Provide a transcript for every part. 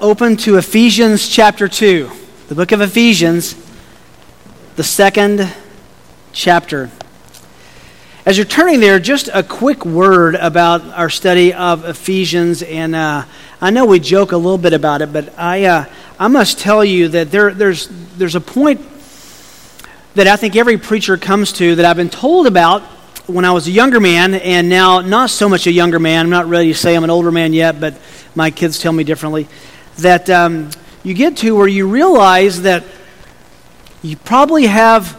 Open to Ephesians chapter 2, the book of Ephesians, the second chapter. As you're turning there, just a quick word about our study of Ephesians. And uh, I know we joke a little bit about it, but I, uh, I must tell you that there, there's, there's a point that I think every preacher comes to that I've been told about when I was a younger man, and now not so much a younger man. I'm not ready to say I'm an older man yet, but my kids tell me differently that um, you get to where you realize that you probably have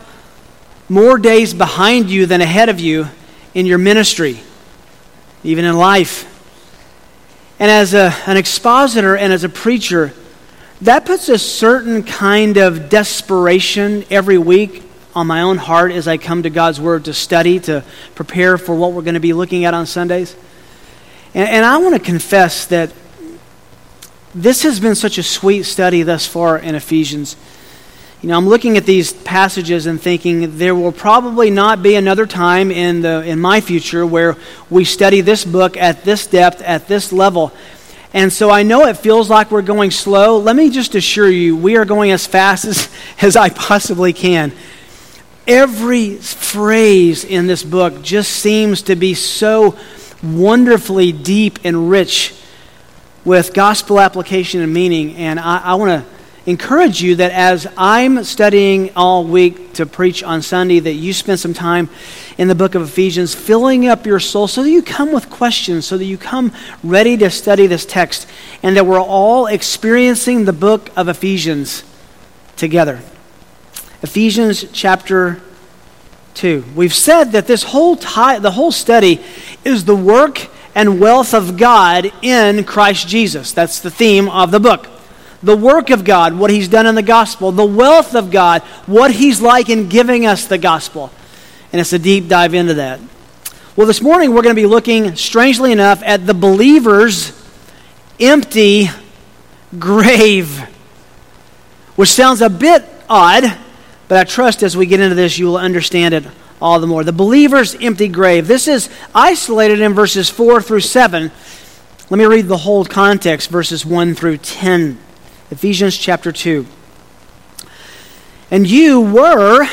more days behind you than ahead of you in your ministry, even in life. And as a, an expositor and as a preacher, that puts a certain kind of desperation every week on my own heart as I come to God's Word to study, to prepare for what we're going to be looking at on Sundays. And, and I want to confess that this has been such a sweet study thus far in Ephesians. You know, I'm looking at these passages and thinking there will probably not be another time in, the, in my future where we study this book at this depth, at this level. And so I know it feels like we're going slow. Let me just assure you, we are going as fast as, as I possibly can. Every phrase in this book just seems to be so wonderfully deep and rich with gospel application and meaning. And I, I want to encourage you that as I'm studying all week to preach on Sunday, that you spend some time in the book of Ephesians filling up your soul so that you come with questions, so that you come ready to study this text, and that we're all experiencing the book of Ephesians together. Ephesians chapter 2. We've said that this whole ti- the whole study is the work and wealth of God in Christ Jesus. That's the theme of the book. The work of God, what He's done in the gospel, the wealth of God, what He's like in giving us the gospel. And it's a deep dive into that. Well, this morning we're going to be looking, strangely enough, at the believer's empty grave, which sounds a bit odd, but I trust as we get into this, you will understand it all the more. The believer's empty grave. This is isolated in verses 4 through 7. Let me read the whole context, verses 1 through 10. Ephesians chapter 2. And you were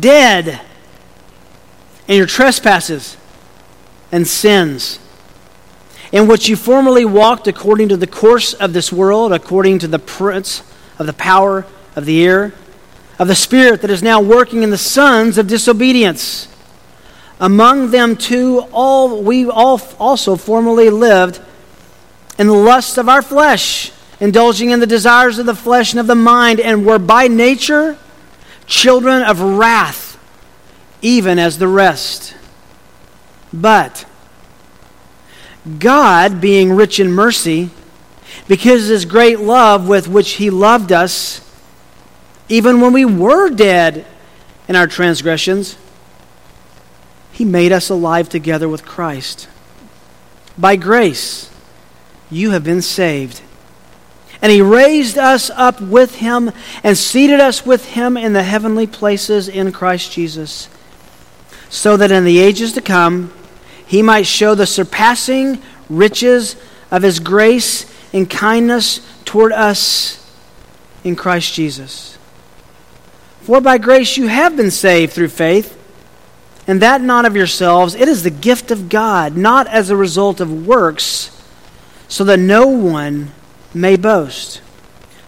dead in your trespasses and sins, in which you formerly walked according to the course of this world, according to the prince of the power of the air of the Spirit that is now working in the sons of disobedience. Among them too, all we all also formerly lived in the lusts of our flesh, indulging in the desires of the flesh and of the mind, and were by nature children of wrath, even as the rest. But God, being rich in mercy, because of his great love with which he loved us, even when we were dead in our transgressions, He made us alive together with Christ. By grace, you have been saved. And He raised us up with Him and seated us with Him in the heavenly places in Christ Jesus, so that in the ages to come, He might show the surpassing riches of His grace and kindness toward us in Christ Jesus. For by grace you have been saved through faith, and that not of yourselves. It is the gift of God, not as a result of works, so that no one may boast.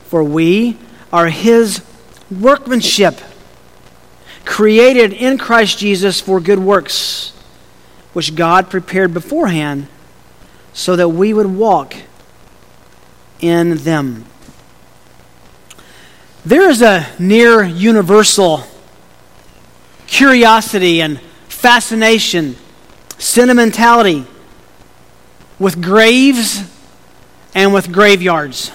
For we are his workmanship, created in Christ Jesus for good works, which God prepared beforehand so that we would walk in them. There is a near universal curiosity and fascination, sentimentality with graves and with graveyards.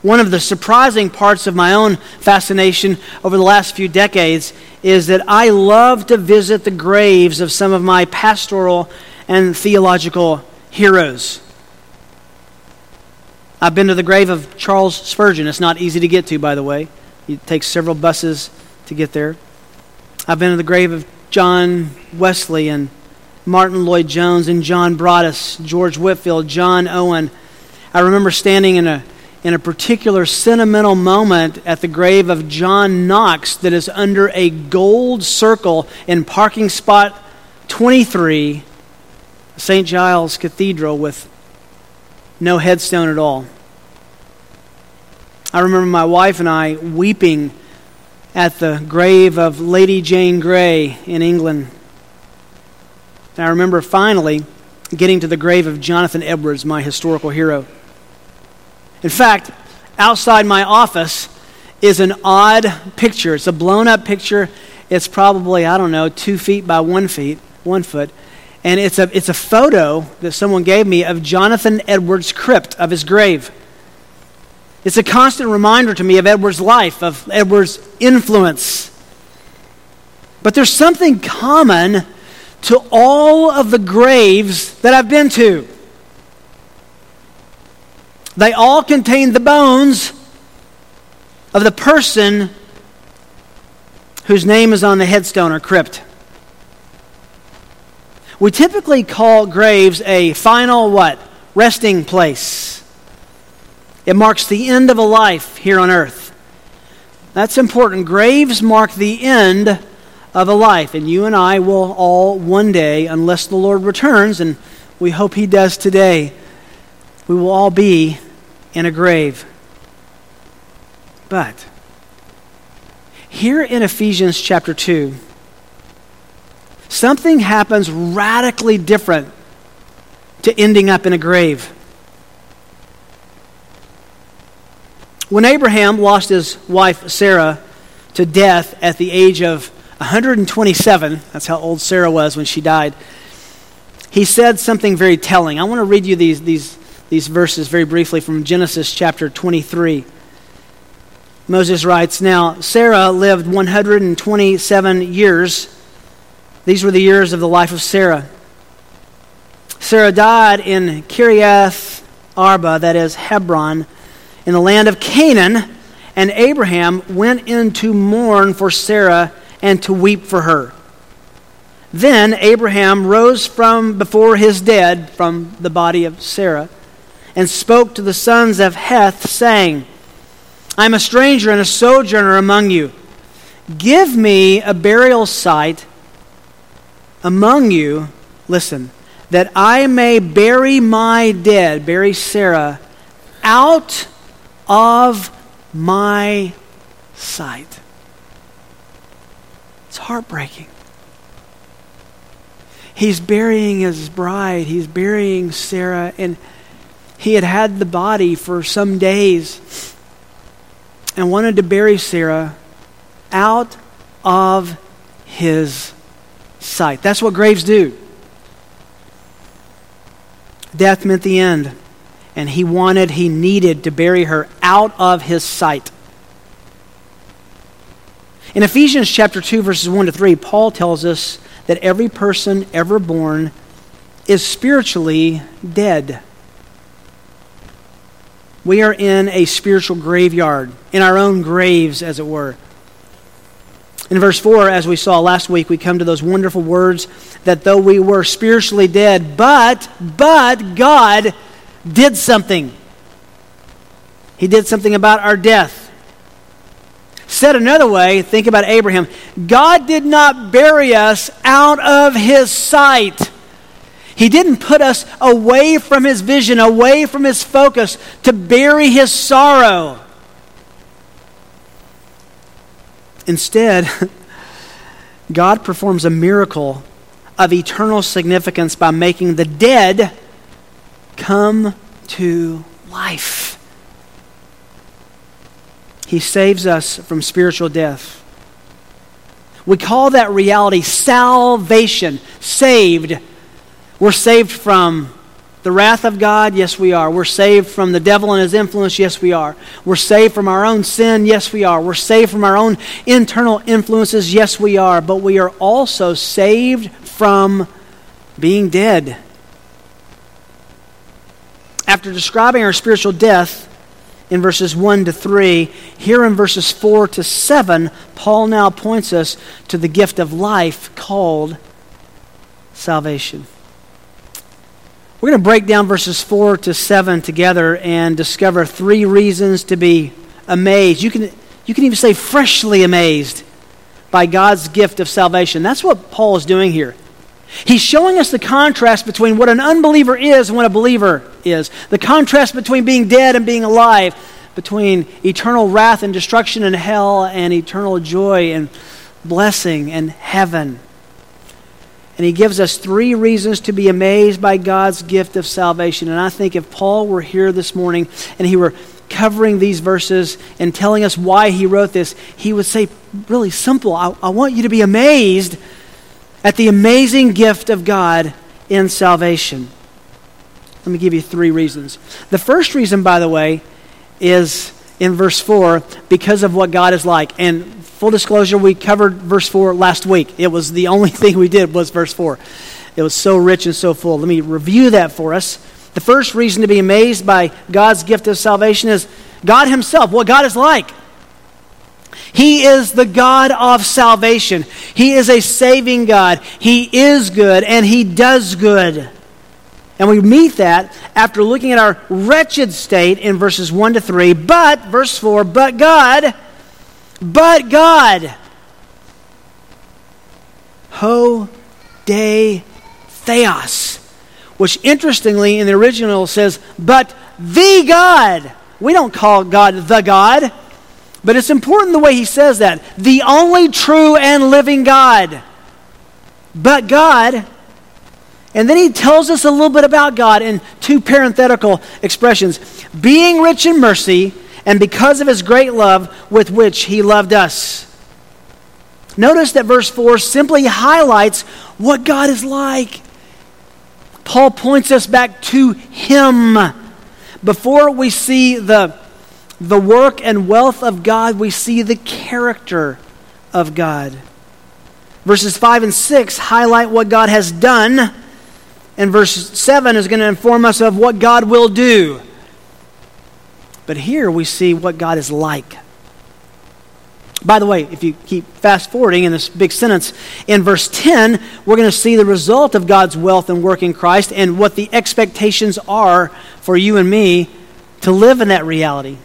One of the surprising parts of my own fascination over the last few decades is that I love to visit the graves of some of my pastoral and theological heroes. I've been to the grave of Charles Spurgeon. It's not easy to get to, by the way. It takes several buses to get there. I've been to the grave of John Wesley and Martyn Lloyd-Jones and John Broadus, George Whitefield, John Owen, I remember standing in a, in a particular sentimental moment at the grave of John Knox that is under a gold circle in parking spot 23, St. Giles Cathedral, with no headstone at all. I remember my wife and I weeping at the grave of Lady Jane Grey in England. And I remember finally getting to the grave of Jonathan Edwards, my historical hero. In fact, outside my office is an odd picture. It's a blown up picture. It's probably, I don't know, two feet by one feet, one foot. And it's a, it's a photo that someone gave me of Jonathan Edwards' crypt, of his grave. It's a constant reminder to me of Edwards' life, of Edwards' influence. But there's something common to all of the graves that I've been to. They all contain the bones of the person whose name is on the headstone or crypt. We typically call graves a final what? Resting place. It marks the end of a life here on earth. That's important. Graves mark the end of a life, and you and I will all one day, unless the Lord returns, and we hope He does today, we will all be in a grave. But here in Ephesians chapter 2, something happens radically different to ending up in a grave. When Abraham lost his wife Sarah to death at the age of 127, that's how old Sarah was when she died, he said something very telling. I want to read you these, these, these verses very briefly from Genesis chapter 23. Moses writes Now, Sarah lived 127 years. These were the years of the life of Sarah. Sarah died in Kiriath Arba, that is Hebron in the land of Canaan, and Abraham went in to mourn for Sarah and to weep for her. Then Abraham rose from before his dead, from the body of Sarah, and spoke to the sons of Heth, saying, I am a stranger and a sojourner among you. Give me a burial site among you, listen, that I may bury my dead, bury Sarah, out of my sight. It's heartbreaking. He's burying his bride, he's burying Sarah, and he had had the body for some days and wanted to bury Sarah out of his sight. That's what graves do. Death meant the end and he wanted, he needed to bury her out of his sight. In Ephesians chapter 2, verses 1 to 3, Paul tells us that every person ever born is spiritually dead. We are in a spiritual graveyard, in our own graves, as it were. In verse 4, as we saw last week, we come to those wonderful words that though we were spiritually dead, but, but God did something. He did something about our death. Said another way, think about Abraham. God did not bury us out of his sight. He didn't put us away from his vision, away from his focus to bury his sorrow. Instead, God performs a miracle of eternal significance by making the dead come to life. He saves us from spiritual death. We call that reality salvation, saved. We're saved from the wrath of God? Yes, we are. We're saved from the devil and his influence? Yes, we are. We're saved from our own sin? Yes, we are. We're saved from our own internal influences? Yes, we are. But we are also saved from being dead after describing our spiritual death in verses 1 to 3, here in verses 4 to 7, Paul now points us to the gift of life called salvation. We're going to break down verses 4 to 7 together and discover three reasons to be amazed. You can, you can even say freshly amazed by God's gift of salvation. That's what Paul is doing here. He's showing us the contrast between what an unbeliever is and what a believer is, the contrast between being dead and being alive, between eternal wrath and destruction and hell and eternal joy and blessing and heaven. And he gives us three reasons to be amazed by God's gift of salvation. And I think if Paul were here this morning and he were covering these verses and telling us why he wrote this, he would say, really simple, I, I want you to be amazed at the amazing gift of God in salvation. Let me give you three reasons. The first reason, by the way, is in verse 4 because of what God is like. And full disclosure, we covered verse 4 last week. It was the only thing we did was verse 4. It was so rich and so full. Let me review that for us. The first reason to be amazed by God's gift of salvation is God Himself, what God is like. He is the God of salvation. He is a saving God. He is good and He does good. And we meet that after looking at our wretched state in verses 1 to 3. But, verse 4, but God, but God, ho de theos, which interestingly in the original says, but the God. We don't call God the God. But it's important the way he says that. The only true and living God. But God. And then he tells us a little bit about God in two parenthetical expressions being rich in mercy, and because of his great love with which he loved us. Notice that verse 4 simply highlights what God is like. Paul points us back to him. Before we see the the work and wealth of God, we see the character of God. Verses 5 and 6 highlight what God has done, and verse 7 is going to inform us of what God will do. But here we see what God is like. By the way, if you keep fast forwarding in this big sentence, in verse 10, we're going to see the result of God's wealth and work in Christ and what the expectations are for you and me to live in that reality.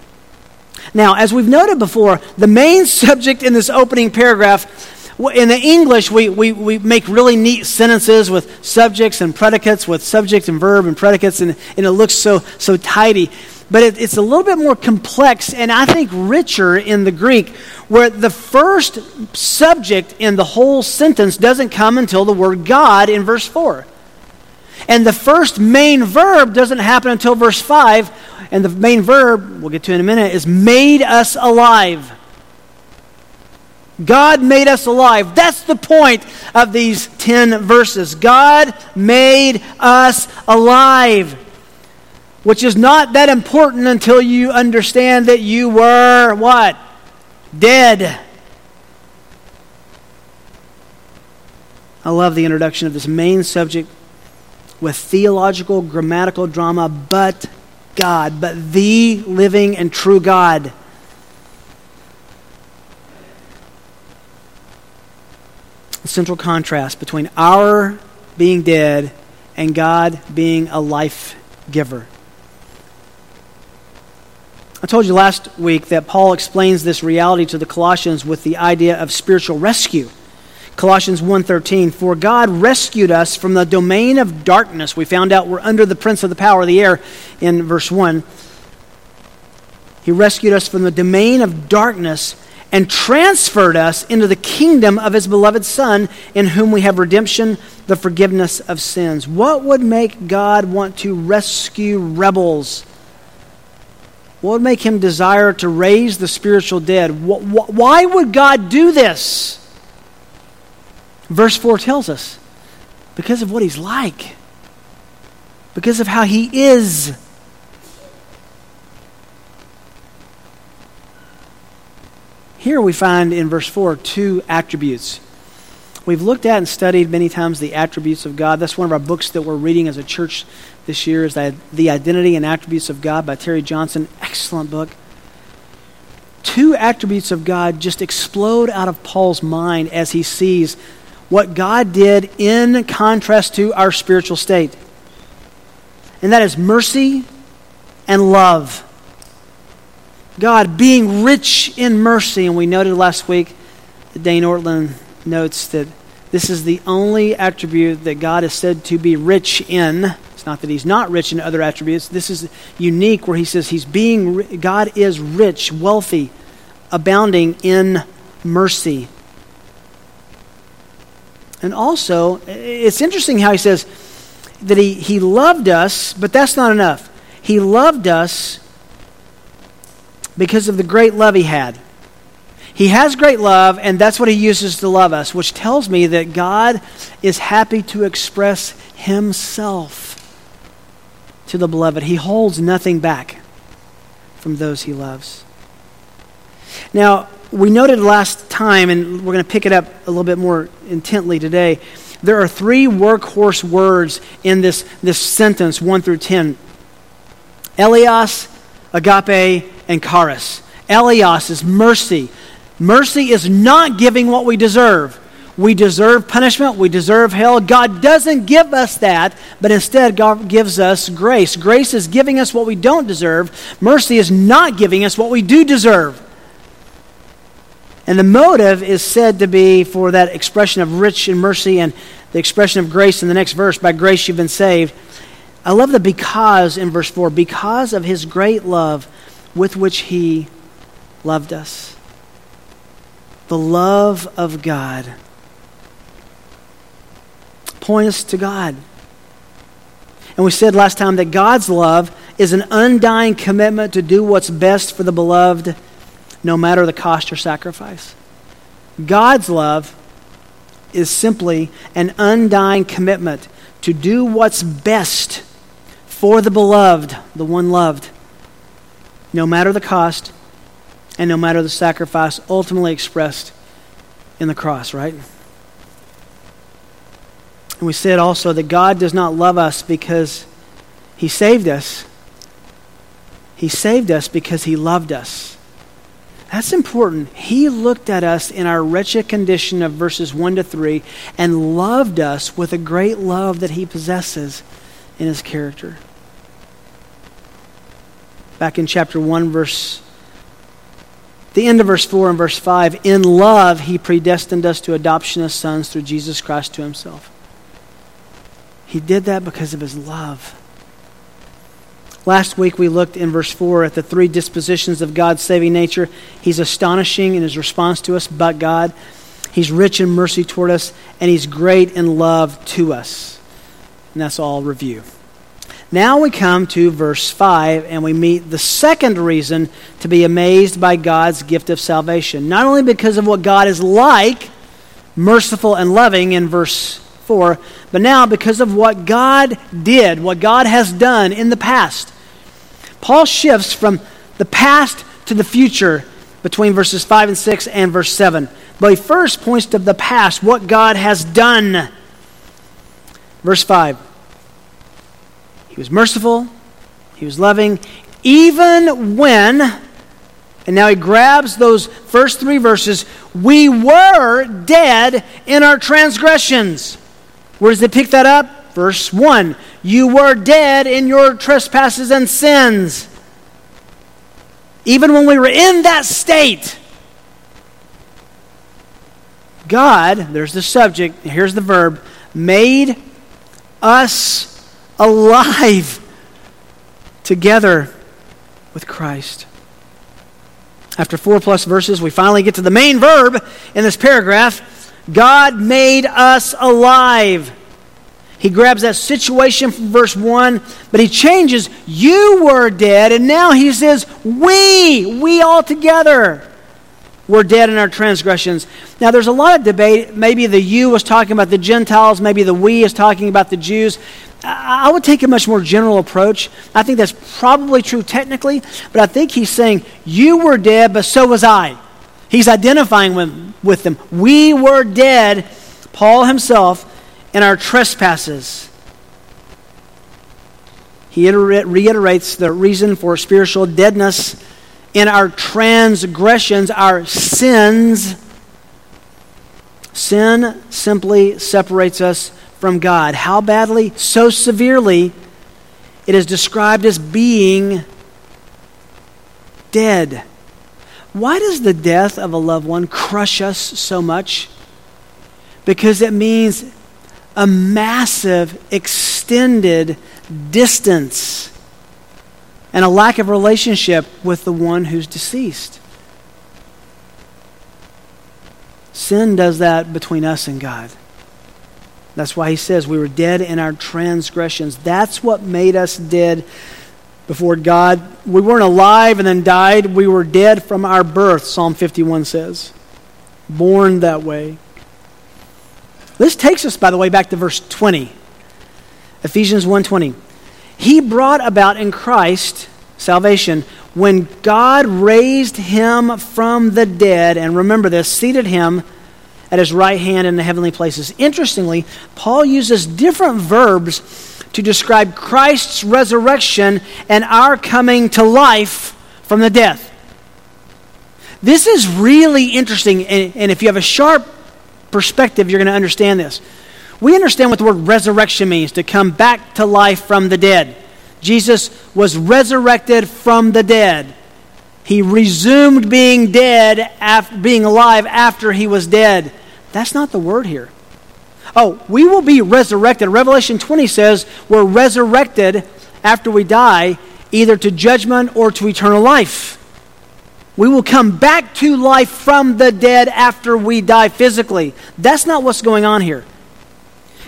Now, as we've noted before, the main subject in this opening paragraph, in the English, we, we, we make really neat sentences with subjects and predicates, with subject and verb and predicates, and, and it looks so, so tidy. But it, it's a little bit more complex and I think richer in the Greek, where the first subject in the whole sentence doesn't come until the word God in verse 4. And the first main verb doesn't happen until verse 5 and the main verb, we'll get to in a minute, is made us alive. God made us alive. That's the point of these 10 verses. God made us alive. Which is not that important until you understand that you were what? Dead. I love the introduction of this main subject with theological, grammatical drama, but God, but the living and true God. The central contrast between our being dead and God being a life giver. I told you last week that Paul explains this reality to the Colossians with the idea of spiritual rescue. Colossians 1:13 For God rescued us from the domain of darkness. We found out we're under the prince of the power of the air in verse 1. He rescued us from the domain of darkness and transferred us into the kingdom of his beloved son in whom we have redemption, the forgiveness of sins. What would make God want to rescue rebels? What would make him desire to raise the spiritual dead? Why would God do this? Verse 4 tells us because of what he's like, because of how he is. Here we find in verse 4 two attributes. We've looked at and studied many times the attributes of God. That's one of our books that we're reading as a church this year is The Identity and Attributes of God by Terry Johnson. Excellent book two attributes of God just explode out of Paul's mind as he sees what God did in contrast to our spiritual state. and that is mercy and love. God being rich in mercy, and we noted last week that Dane Ortlund notes that this is the only attribute that God is said to be rich in. It's not that he's not rich in other attributes. This is unique where he says he's being God is rich, wealthy, abounding in mercy. And also, it's interesting how he says that he, he loved us, but that's not enough. He loved us because of the great love he had. He has great love, and that's what he uses to love us, which tells me that God is happy to express himself to the beloved. He holds nothing back from those he loves. Now, we noted last time, and we're going to pick it up a little bit more intently today. There are three workhorse words in this, this sentence, 1 through 10 Eleos, agape, and charis. Eleos is mercy. Mercy is not giving what we deserve. We deserve punishment. We deserve hell. God doesn't give us that, but instead, God gives us grace. Grace is giving us what we don't deserve. Mercy is not giving us what we do deserve. And the motive is said to be for that expression of rich in mercy and the expression of grace in the next verse by grace you've been saved. I love the because in verse 4 because of his great love with which he loved us. The love of God. Point us to God. And we said last time that God's love is an undying commitment to do what's best for the beloved no matter the cost or sacrifice. God's love is simply an undying commitment to do what's best for the beloved, the one loved, no matter the cost and no matter the sacrifice ultimately expressed in the cross, right? And we said also that God does not love us because He saved us. He saved us because He loved us. That's important. He looked at us in our wretched condition of verses 1 to 3 and loved us with a great love that he possesses in his character. Back in chapter 1, verse the end of verse 4 and verse 5 in love he predestined us to adoption as sons through jesus christ to himself he did that because of his love Last week we looked in verse 4 at the three dispositions of God's saving nature. He's astonishing in his response to us, but God. He's rich in mercy toward us, and he's great in love to us. And that's all review. Now we come to verse 5, and we meet the second reason to be amazed by God's gift of salvation. Not only because of what God is like, merciful and loving in verse 4, but now because of what God did, what God has done in the past. Paul shifts from the past to the future between verses 5 and 6 and verse 7. But he first points to the past, what God has done. Verse 5 He was merciful, he was loving, even when, and now he grabs those first three verses, we were dead in our transgressions. Where does it pick that up? Verse 1 You were dead in your trespasses and sins. Even when we were in that state, God, there's the subject, here's the verb, made us alive together with Christ. After four plus verses, we finally get to the main verb in this paragraph God made us alive. He grabs that situation from verse 1, but he changes, You were dead, and now he says, We, we all together were dead in our transgressions. Now, there's a lot of debate. Maybe the you was talking about the Gentiles, maybe the we is talking about the Jews. I would take a much more general approach. I think that's probably true technically, but I think he's saying, You were dead, but so was I. He's identifying with, with them. We were dead, Paul himself in our trespasses. He reiterates the reason for spiritual deadness in our transgressions, our sins. Sin simply separates us from God. How badly? So severely it is described as being dead. Why does the death of a loved one crush us so much? Because it means a massive, extended distance and a lack of relationship with the one who's deceased. Sin does that between us and God. That's why he says we were dead in our transgressions. That's what made us dead before God. We weren't alive and then died. We were dead from our birth, Psalm 51 says. Born that way. This takes us, by the way, back to verse 20. Ephesians 1:20. He brought about in Christ salvation when God raised him from the dead, and remember this, seated him at his right hand in the heavenly places. Interestingly, Paul uses different verbs to describe Christ's resurrection and our coming to life from the death. This is really interesting, and, and if you have a sharp perspective, you're going to understand this. We understand what the word resurrection means to come back to life from the dead. Jesus was resurrected from the dead. He resumed being dead, after, being alive after he was dead. That's not the word here. Oh, we will be resurrected. Revelation 20 says we're resurrected after we die, either to judgment or to eternal life. We will come back to life from the dead after we die physically. That's not what's going on here.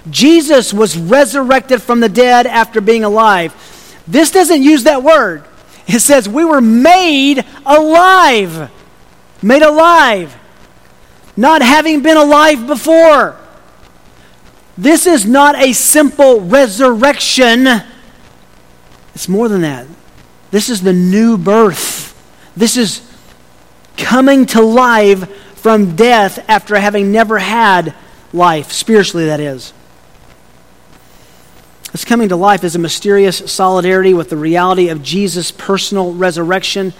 Jesus was resurrected from the dead after being alive. This doesn't use that word. It says we were made alive. Made alive not having been alive before. This is not a simple resurrection. It's more than that. This is the new birth. This is coming to life from death after having never had life, spiritually, that is. This coming to life is a mysterious solidarity with the reality of Jesus' personal resurrection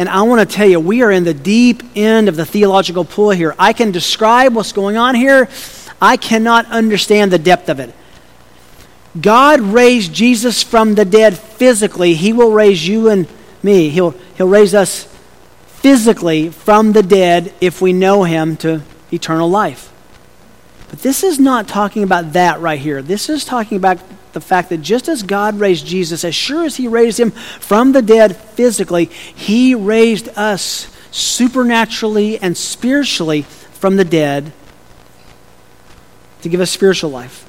and I want to tell you, we are in the deep end of the theological pool here. I can describe what's going on here, I cannot understand the depth of it. God raised Jesus from the dead physically. He will raise you and me. He'll, he'll raise us physically from the dead if we know Him to eternal life. But this is not talking about that right here. This is talking about the fact that just as God raised Jesus, as sure as He raised Him from the dead physically, He raised us supernaturally and spiritually from the dead to give us spiritual life.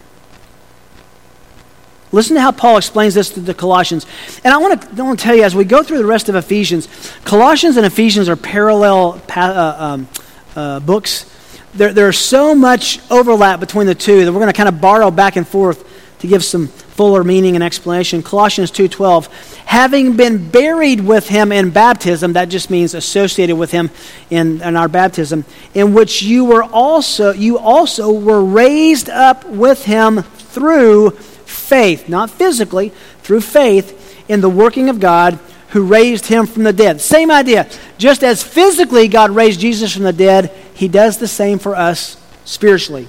Listen to how Paul explains this to the Colossians. And I want to, tell you, as we go through the rest of Ephesians, Colossians and Ephesians are parallel uh, um, uh, books. There, there's so much overlap between the two that we're going to kind of borrow back and forth to give some fuller meaning and explanation. Colossians 2.12 having been buried with him in baptism that just means associated with him in, in our baptism in which you were also you also were raised up with him through faith not physically through faith in the working of god who raised him from the dead. Same idea. Just as physically god raised jesus from the dead he does the same for us spiritually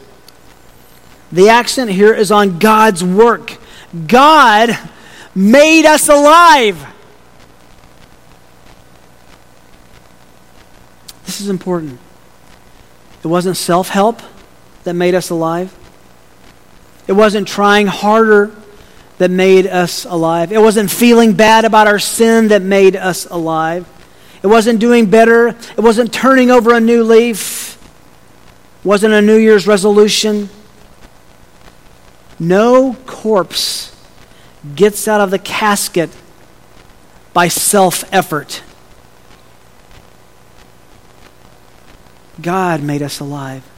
the accent here is on God's work. God made us alive. This is important. It wasn't self help that made us alive. It wasn't trying harder that made us alive. It wasn't feeling bad about our sin that made us alive. It wasn't doing better. It wasn't turning over a new leaf. It wasn't a New Year's resolution. No corpse gets out of the casket by self effort. God made us alive.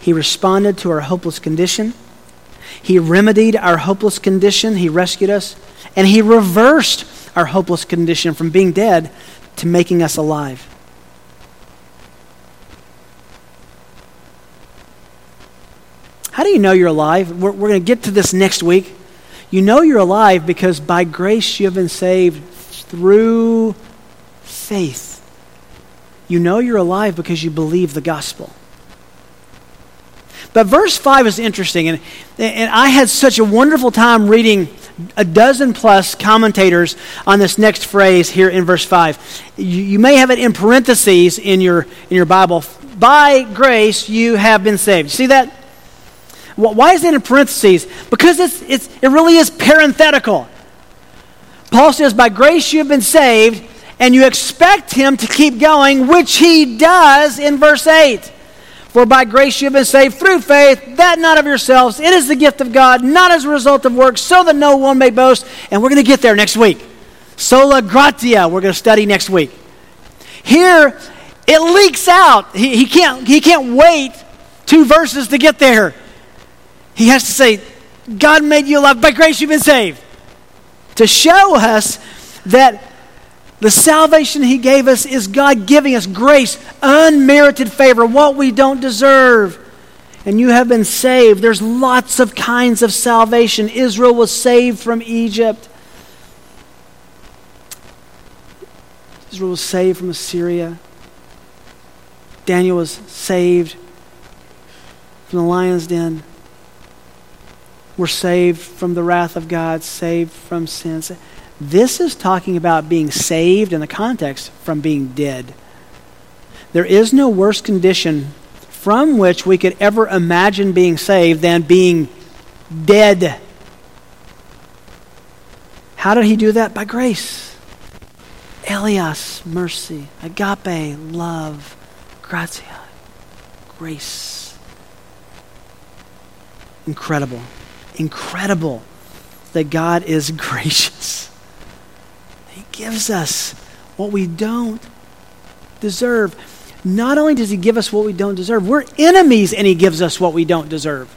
He responded to our hopeless condition. He remedied our hopeless condition. He rescued us. And He reversed our hopeless condition from being dead to making us alive. How do you know you're alive? We're, we're going to get to this next week. You know you're alive because by grace you have been saved through faith. You know you're alive because you believe the gospel. But verse 5 is interesting, and, and I had such a wonderful time reading a dozen plus commentators on this next phrase here in verse 5. You, you may have it in parentheses in your, in your Bible. By grace you have been saved. See that? Why is it in parentheses? Because it's, it's, it really is parenthetical. Paul says, By grace you have been saved, and you expect him to keep going, which he does in verse 8. For by grace you have been saved through faith, that not of yourselves. It is the gift of God, not as a result of works, so that no one may boast. And we're going to get there next week. Sola gratia, we're going to study next week. Here, it leaks out. He, he, can't, he can't wait two verses to get there. He has to say, God made you alive. By grace you've been saved. To show us that the salvation He gave us is God giving us grace, unmerited favor, what we don't deserve. And you have been saved. There's lots of kinds of salvation. Israel was saved from Egypt, Israel was saved from Assyria. Daniel was saved from the lion's den. We're saved from the wrath of God, saved from sins. This is talking about being saved in the context from being dead. There is no worse condition from which we could ever imagine being saved than being dead. How did he do that? By grace. Eleos, mercy. Agape, love. Gratia, grace. Incredible. Incredible that God is gracious He gives us what we don't deserve. Not only does He give us what we don't deserve, we're enemies and He gives us what we don't deserve.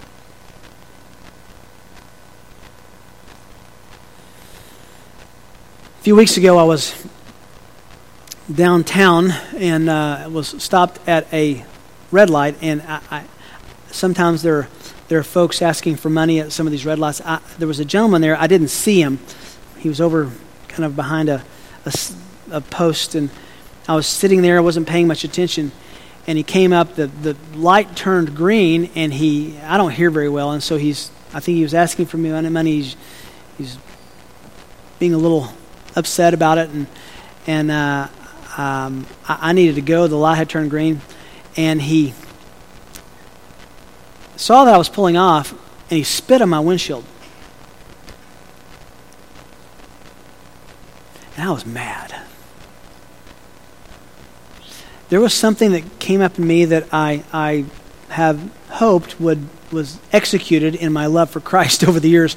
A few weeks ago, I was downtown and uh, was stopped at a red light, and I, I, sometimes there, there are folks asking for money at some of these red lights. I, there was a gentleman there. I didn't see him. He was over kind of behind a, a, a post, and I was sitting there. I wasn't paying much attention, and he came up. The the light turned green, and he I don't hear very well, and so he's I think he was asking for money. He's, he's being a little upset about it, and and uh, um, I, I needed to go. The light had turned green, and he saw that I was pulling off, and he spit on my windshield. And I was mad. There was something that came up in me that I, I have hoped would was executed in my love for Christ over the years.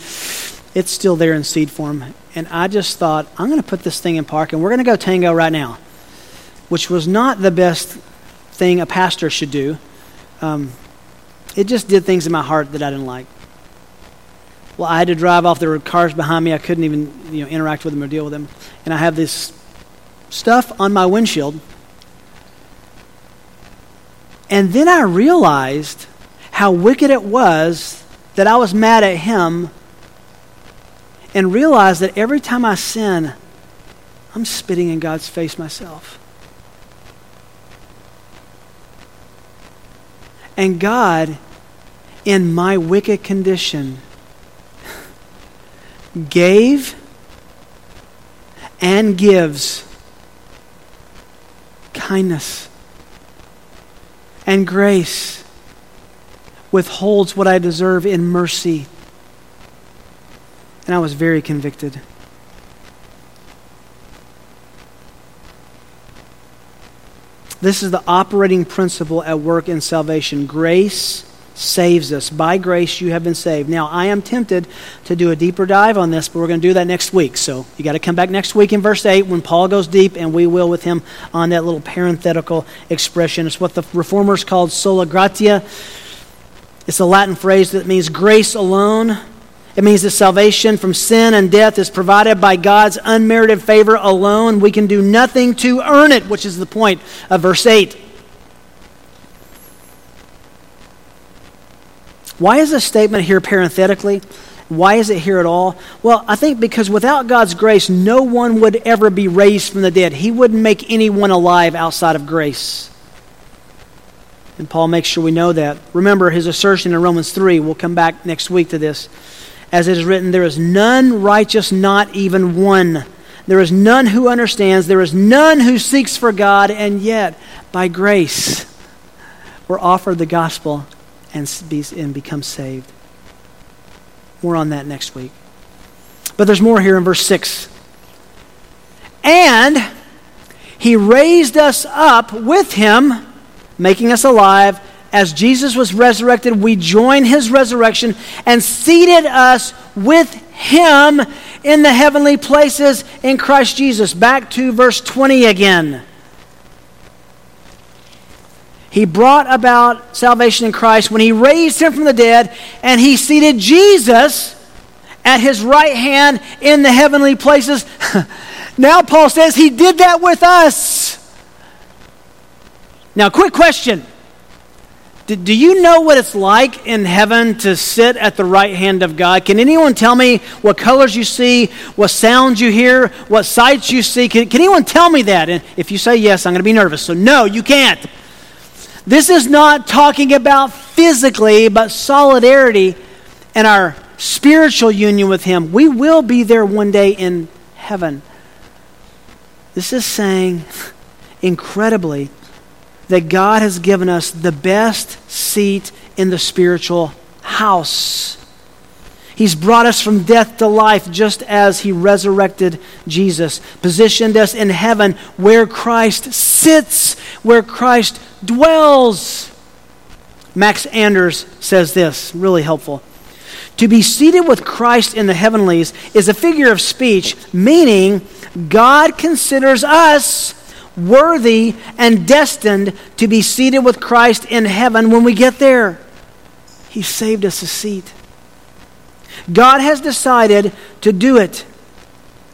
It's still there in seed form. And I just thought, I'm going to put this thing in park and we're going to go tango right now, which was not the best thing a pastor should do. Um, it just did things in my heart that I didn't like. Well, I had to drive off. There were cars behind me. I couldn't even you know, interact with them or deal with them. And I have this stuff on my windshield. And then I realized how wicked it was that I was mad at him and realized that every time I sin, I'm spitting in God's face myself. And God, in my wicked condition, gave and gives kindness and grace, withholds what I deserve in mercy. And I was very convicted. This is the operating principle at work in salvation grace saves us. By grace, you have been saved. Now, I am tempted to do a deeper dive on this, but we're going to do that next week. So you got to come back next week in verse 8 when Paul goes deep, and we will with him on that little parenthetical expression. It's what the reformers called sola gratia. It's a Latin phrase that means grace alone. It means that salvation from sin and death is provided by God's unmerited favor alone. We can do nothing to earn it, which is the point of verse 8. Why is this statement here parenthetically? Why is it here at all? Well, I think because without God's grace, no one would ever be raised from the dead. He wouldn't make anyone alive outside of grace. And Paul makes sure we know that. Remember his assertion in Romans 3. We'll come back next week to this. As it is written, there is none righteous, not even one. There is none who understands. There is none who seeks for God. And yet, by grace, we're offered the gospel and, be, and become saved. More on that next week. But there's more here in verse 6. And he raised us up with him, making us alive. As Jesus was resurrected, we join his resurrection and seated us with him in the heavenly places in Christ Jesus. Back to verse 20 again. He brought about salvation in Christ when he raised him from the dead and he seated Jesus at his right hand in the heavenly places. now, Paul says he did that with us. Now, quick question. Do, you know what it's like in heaven to sit at the right hand of God? Can anyone tell me what colors you see, what sounds you hear, what sights you see? Can, can anyone tell me that? And if you say yes, I'm going to be nervous. So, no, you can't. This is not talking about physically, but solidarity and our spiritual union with Him. We will be there one day in heaven. This is saying incredibly that God has given us the best seat in the spiritual house. He's brought us from death to life just as he resurrected Jesus, positioned us in heaven where Christ sits, where Christ dwells. Max Anders says this, really helpful. To be seated with Christ in the heavenlies is a figure of speech, meaning God considers us worthy and destined to be seated with Christ in heaven when we get there. He saved us a seat. God has decided to do it,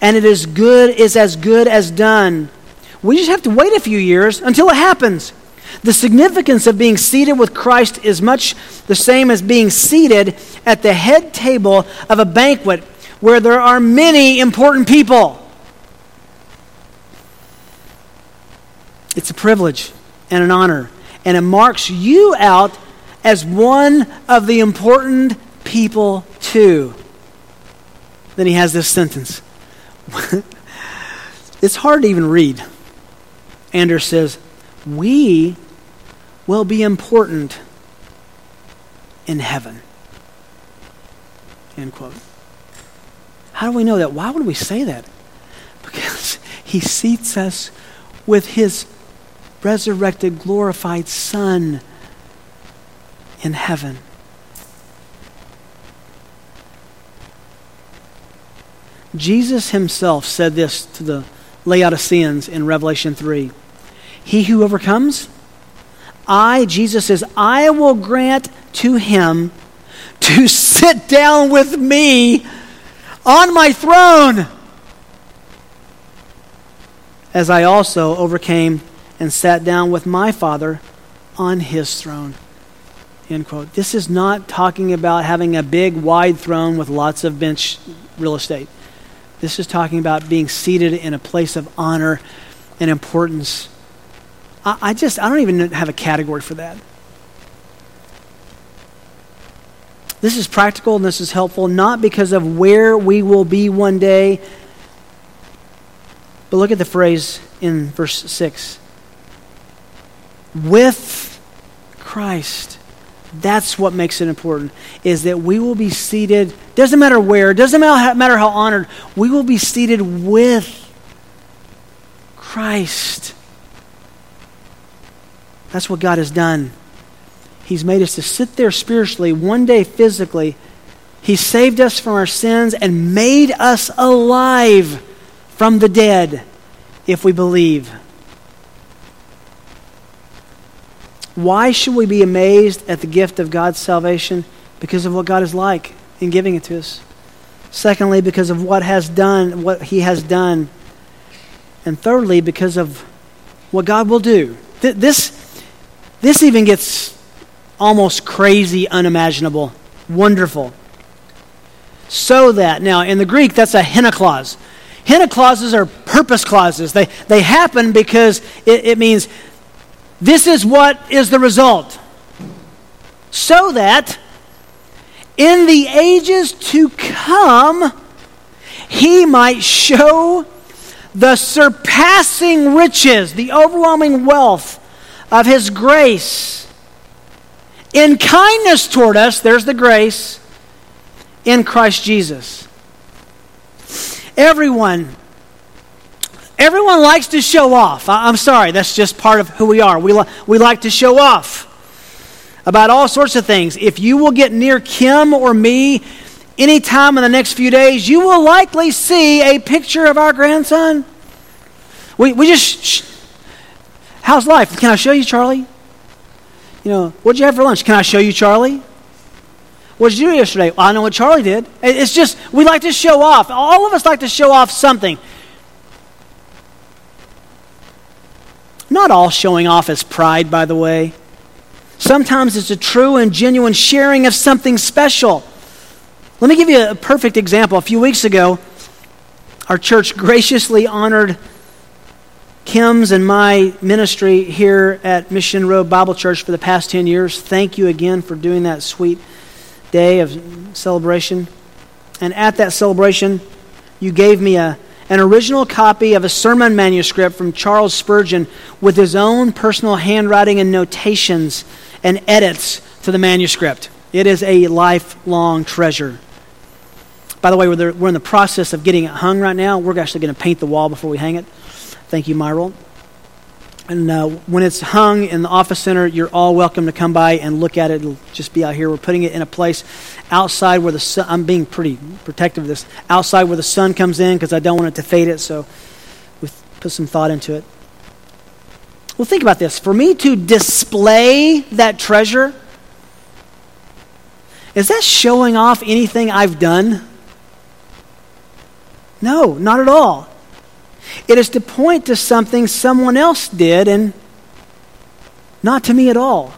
and it is good is as good as done. We just have to wait a few years until it happens. The significance of being seated with Christ is much the same as being seated at the head table of a banquet where there are many important people. It's a privilege and an honor, and it marks you out as one of the important people, too. Then he has this sentence. it's hard to even read. Anders says, We will be important in heaven. End quote. How do we know that? Why would we say that? Because he seats us with his resurrected, glorified Son in heaven. Jesus himself said this to the Laodiceans in Revelation 3 He who overcomes, I, Jesus says, I will grant to him to sit down with me on my throne, as I also overcame and sat down with my Father on his throne. End quote. This is not talking about having a big, wide throne with lots of bench real estate. This is talking about being seated in a place of honor and importance. I, I just, I don't even have a category for that. This is practical and this is helpful, not because of where we will be one day, but look at the phrase in verse 6 with Christ. That's what makes it important, is that we will be seated, doesn't matter where, doesn't matter how honored, we will be seated with Christ. That's what God has done. He's made us to sit there spiritually, one day physically. He saved us from our sins and made us alive from the dead if we believe. Why should we be amazed at the gift of God's salvation? Because of what God is like in giving it to us. Secondly, because of what has done, what he has done. And thirdly, because of what God will do. Th- this, this even gets almost crazy, unimaginable, wonderful. So that, now in the Greek, that's a hina clause. Hina clauses are purpose clauses. They, they happen because it, it means this is what is the result. So that in the ages to come, he might show the surpassing riches, the overwhelming wealth of his grace in kindness toward us, there's the grace, in Christ Jesus. Everyone, everyone likes to show off. I, am sorry, that's just part of who we are. We, li- we like to show off about all sorts of things. If you will get near Kim or me anytime in the next few days, you will likely see a picture of our grandson. We, we just, sh- how's life? Can I show you, Charlie? You know, what'd you have for lunch? Can I show you, Charlie? What did you do yesterday? Well, I know what Charlie did. It's just, we like to show off. All of us like to show off something. Not all showing off is pride, by the way. Sometimes it's a true and genuine sharing of something special. Let me give you a perfect example. A few weeks ago, our church graciously honored Kim's and my ministry here at Mission Road Bible Church for the past 10 years. Thank you again for doing that sweet day of celebration. And at that celebration, you gave me a, an original copy of a sermon manuscript from Charles Spurgeon with his own personal handwriting and notations and edits to the manuscript. It is a lifelong treasure. By the way, we're, in the process of getting it hung right now. We're actually going to paint the wall before we hang it. Thank you, Myral. And uh, when it's hung in the office center, you're all welcome to come by and look at it. It'll just be out here. We're putting it in a place outside where the sun, I'm being pretty protective of this, outside where the sun comes in because I don't want it to fade it. So we've put some thought into it. Well, think about this. For me to display that treasure, is that showing off anything I've done? No, not at all. It is to point to something someone else did and not to me at all.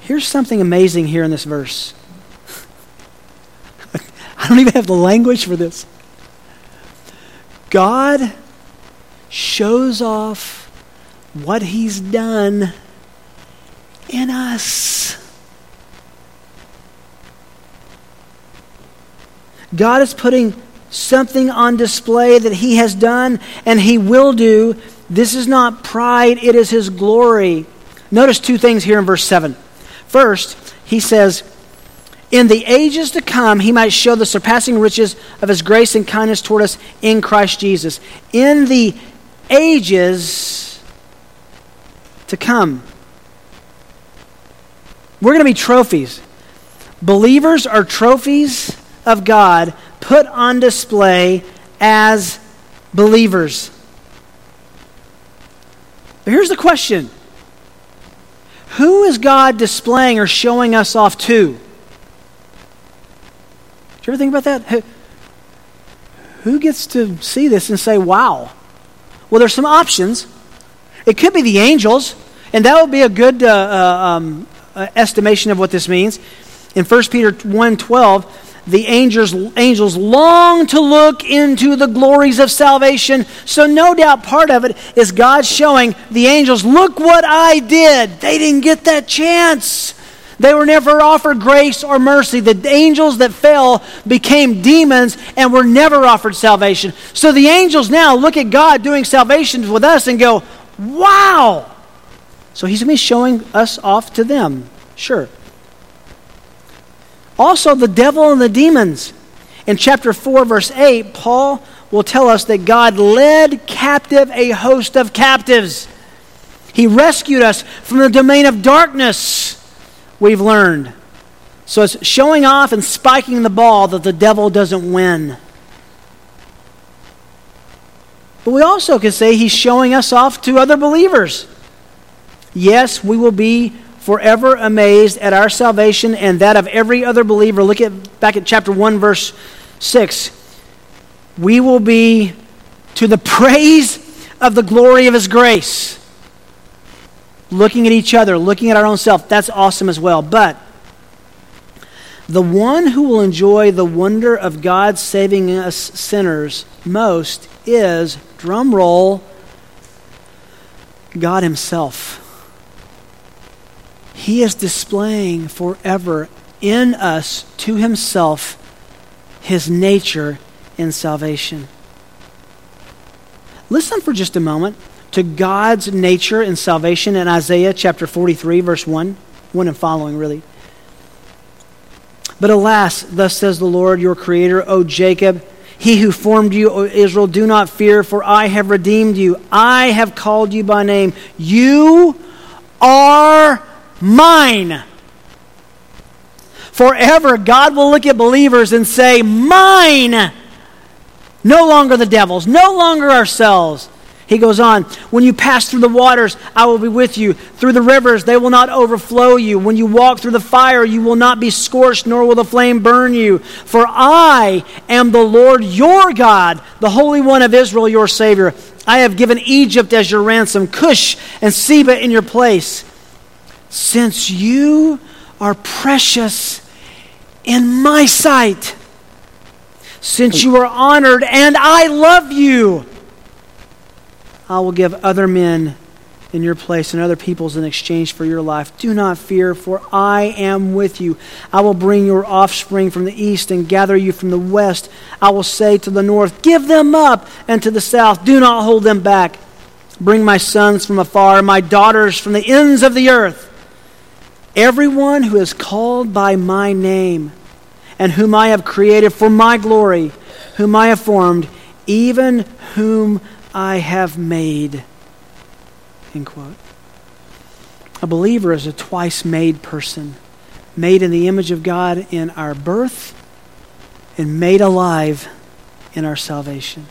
Here's something amazing here in this verse. I don't even have the language for this. God shows off what he's done in us. God is putting something on display that he has done and he will do. This is not pride, it is his glory. Notice two things here in verse 7. First, he says, In the ages to come, he might show the surpassing riches of his grace and kindness toward us in Christ Jesus. In the ages to come. We're going to be trophies. Believers are trophies of God put on display as believers. But here's the question Who is God displaying or showing us off to? Did you ever think about that? Who, who gets to see this and say, wow? Well, there's some options. It could be the angels, and that would be a good uh, uh, um, uh, estimation of what this means. In 1 Peter 1 12, the angels, angels long to look into the glories of salvation. So, no doubt part of it is God showing the angels, look what I did. They didn't get that chance. They were never offered grace or mercy. The angels that fell became demons and were never offered salvation. So the angels now look at God doing salvation with us and go, wow. So he's going to be showing us off to them. Sure. Also, the devil and the demons. In chapter 4, verse 8, Paul will tell us that God led captive a host of captives. He rescued us from the domain of darkness, we've learned. So it's showing off and spiking the ball that the devil doesn't win. But we also can say he's showing us off to other believers. Yes, we will be forever amazed at our salvation and that of every other believer. Look at back at chapter 1 verse 6. We will be to the praise of the glory of his grace. Looking at each other, looking at our own self, that's awesome as well. But the one who will enjoy the wonder of God saving us sinners most is, drum roll, God Himself. He is displaying forever in us to himself his nature in salvation. Listen for just a moment to God's nature in salvation in Isaiah chapter 43, verse 1, 1 and following, really. But alas, thus says the Lord your Creator, O Jacob, he who formed you, O Israel, do not fear, for I have redeemed you. I have called you by name. You are mine. Forever, God will look at believers and say, Mine. No longer the devil's, no longer ourselves. He goes on, When you pass through the waters, I will be with you. Through the rivers, they will not overflow you. When you walk through the fire, you will not be scorched, nor will the flame burn you. For I am the Lord your God, the Holy One of Israel, your Savior. I have given Egypt as your ransom, Cush and Seba in your place. Since you are precious in my sight, since you are honored and I love you. I will give other men in your place and other peoples in exchange for your life. Do not fear, for I am with you. I will bring your offspring from the east and gather you from the west. I will say to the north, Give them up, and to the south, Do not hold them back. Bring my sons from afar, my daughters from the ends of the earth. Everyone who is called by my name and whom I have created for my glory, whom I have formed, even whom I have made. End quote. A believer is a twice made person, made in the image of God in our birth and made alive in our salvation.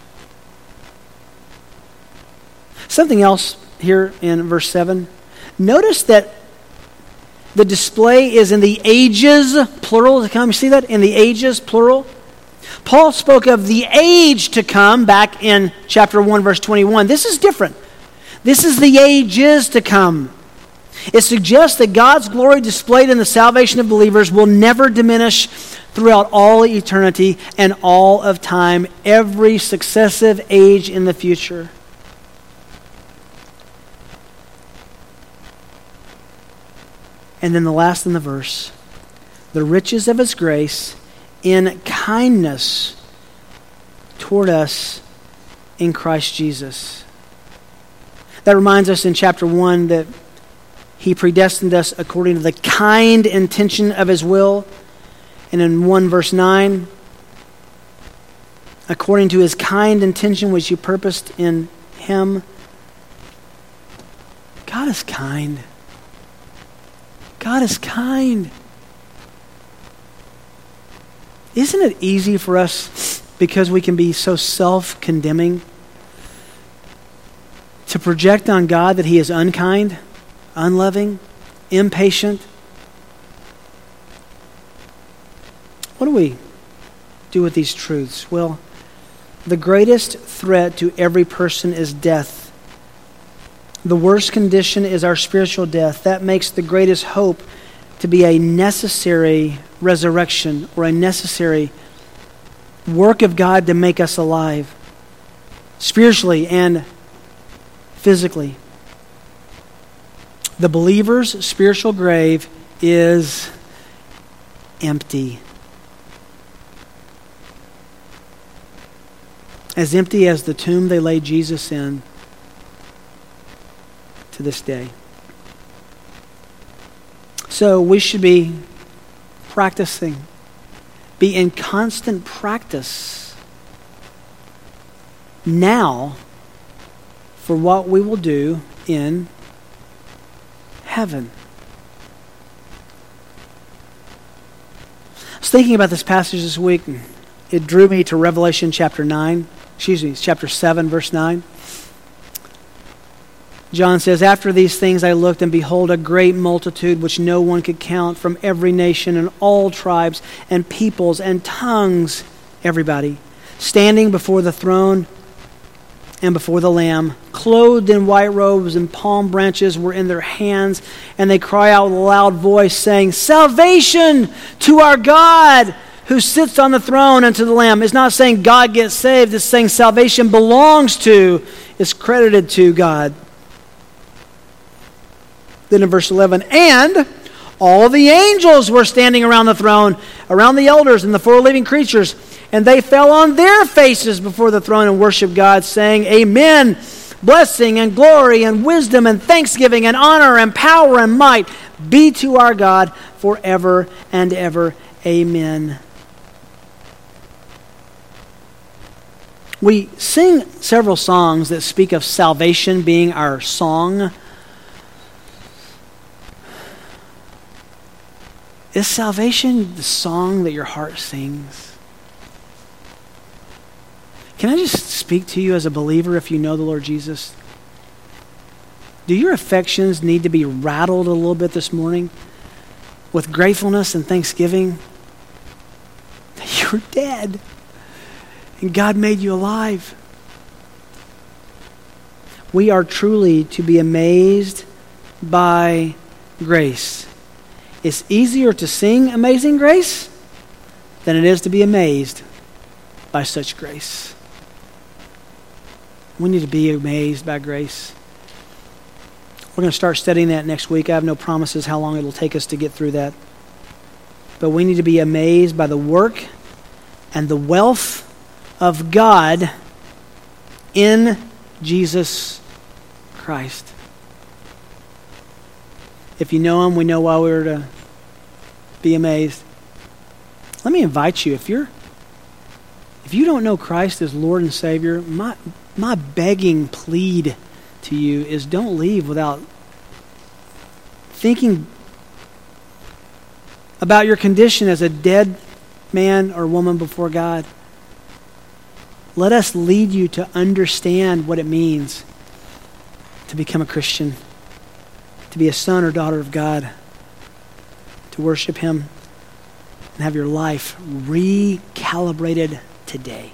Something else here in verse 7. Notice that the display is in the ages, plural to come. You see that? In the ages, plural. Paul spoke of the age to come back in chapter 1, verse 21. This is different. This is the ages to come. It suggests that God's glory displayed in the salvation of believers will never diminish throughout all eternity and all of time, every successive age in the future. And then the last in the verse the riches of his grace in kindness toward us in Christ Jesus. That reminds us in chapter 1 that he predestined us according to the kind intention of his will. And in 1 verse 9, according to his kind intention which he purposed in him. God is kind. God is kind. Isn't it easy for us, because we can be so self condemning, to project on God that He is unkind, unloving, impatient? What do we do with these truths? Well, the greatest threat to every person is death. The worst condition is our spiritual death. That makes the greatest hope to be a necessary resurrection or a necessary work of God to make us alive, spiritually and physically. The believer's spiritual grave is empty. As empty as the tomb they laid Jesus in to this day. So we should be practicing, be in constant practice now for what we will do in heaven. I was thinking about this passage this week. It drew me to Revelation chapter 9, excuse me, chapter 7, verse 9. John says, After these things I looked, and behold, a great multitude which no one could count from every nation and all tribes and peoples and tongues, everybody, standing before the throne and before the Lamb, clothed in white robes, and palm branches were in their hands, and they cry out with a loud voice, saying, Salvation to our God! Who sits on the throne and to the Lamb. It's not saying God gets saved, it's saying salvation belongs to, is credited to God. Then in verse 11, and All the angels were standing around the throne, around the elders and the four living creatures, and they fell on their faces before the throne and worshiped God, saying, Amen. Blessing and glory and wisdom and thanksgiving and honor and power and might be to our God forever and ever. Amen. We sing several songs that speak of salvation being our song. Is salvation the song that your heart sings? Can I just speak to you as a believer if you know the Lord Jesus? Do your affections need to be rattled a little bit this morning with gratefulness and thanksgiving that you're dead? and God made you alive. We are truly to be amazed by grace. It's easier to sing Amazing Grace than it is to be amazed by such grace. We need to be amazed by grace. We're going to start studying that next week. I have no promises how long it'll take us to get through that. But we need to be amazed by the work and the wealth of God in Jesus Christ. If you know him, we know why we were to be amazed. Let me invite you, if you're if you don't know Christ as Lord and Savior, my my begging plead to you is don't leave without thinking about your condition as a dead man or woman before God. Let us lead you to understand what it means to become a Christian, to be a son or daughter of God, to worship Him, and have your life recalibrated today.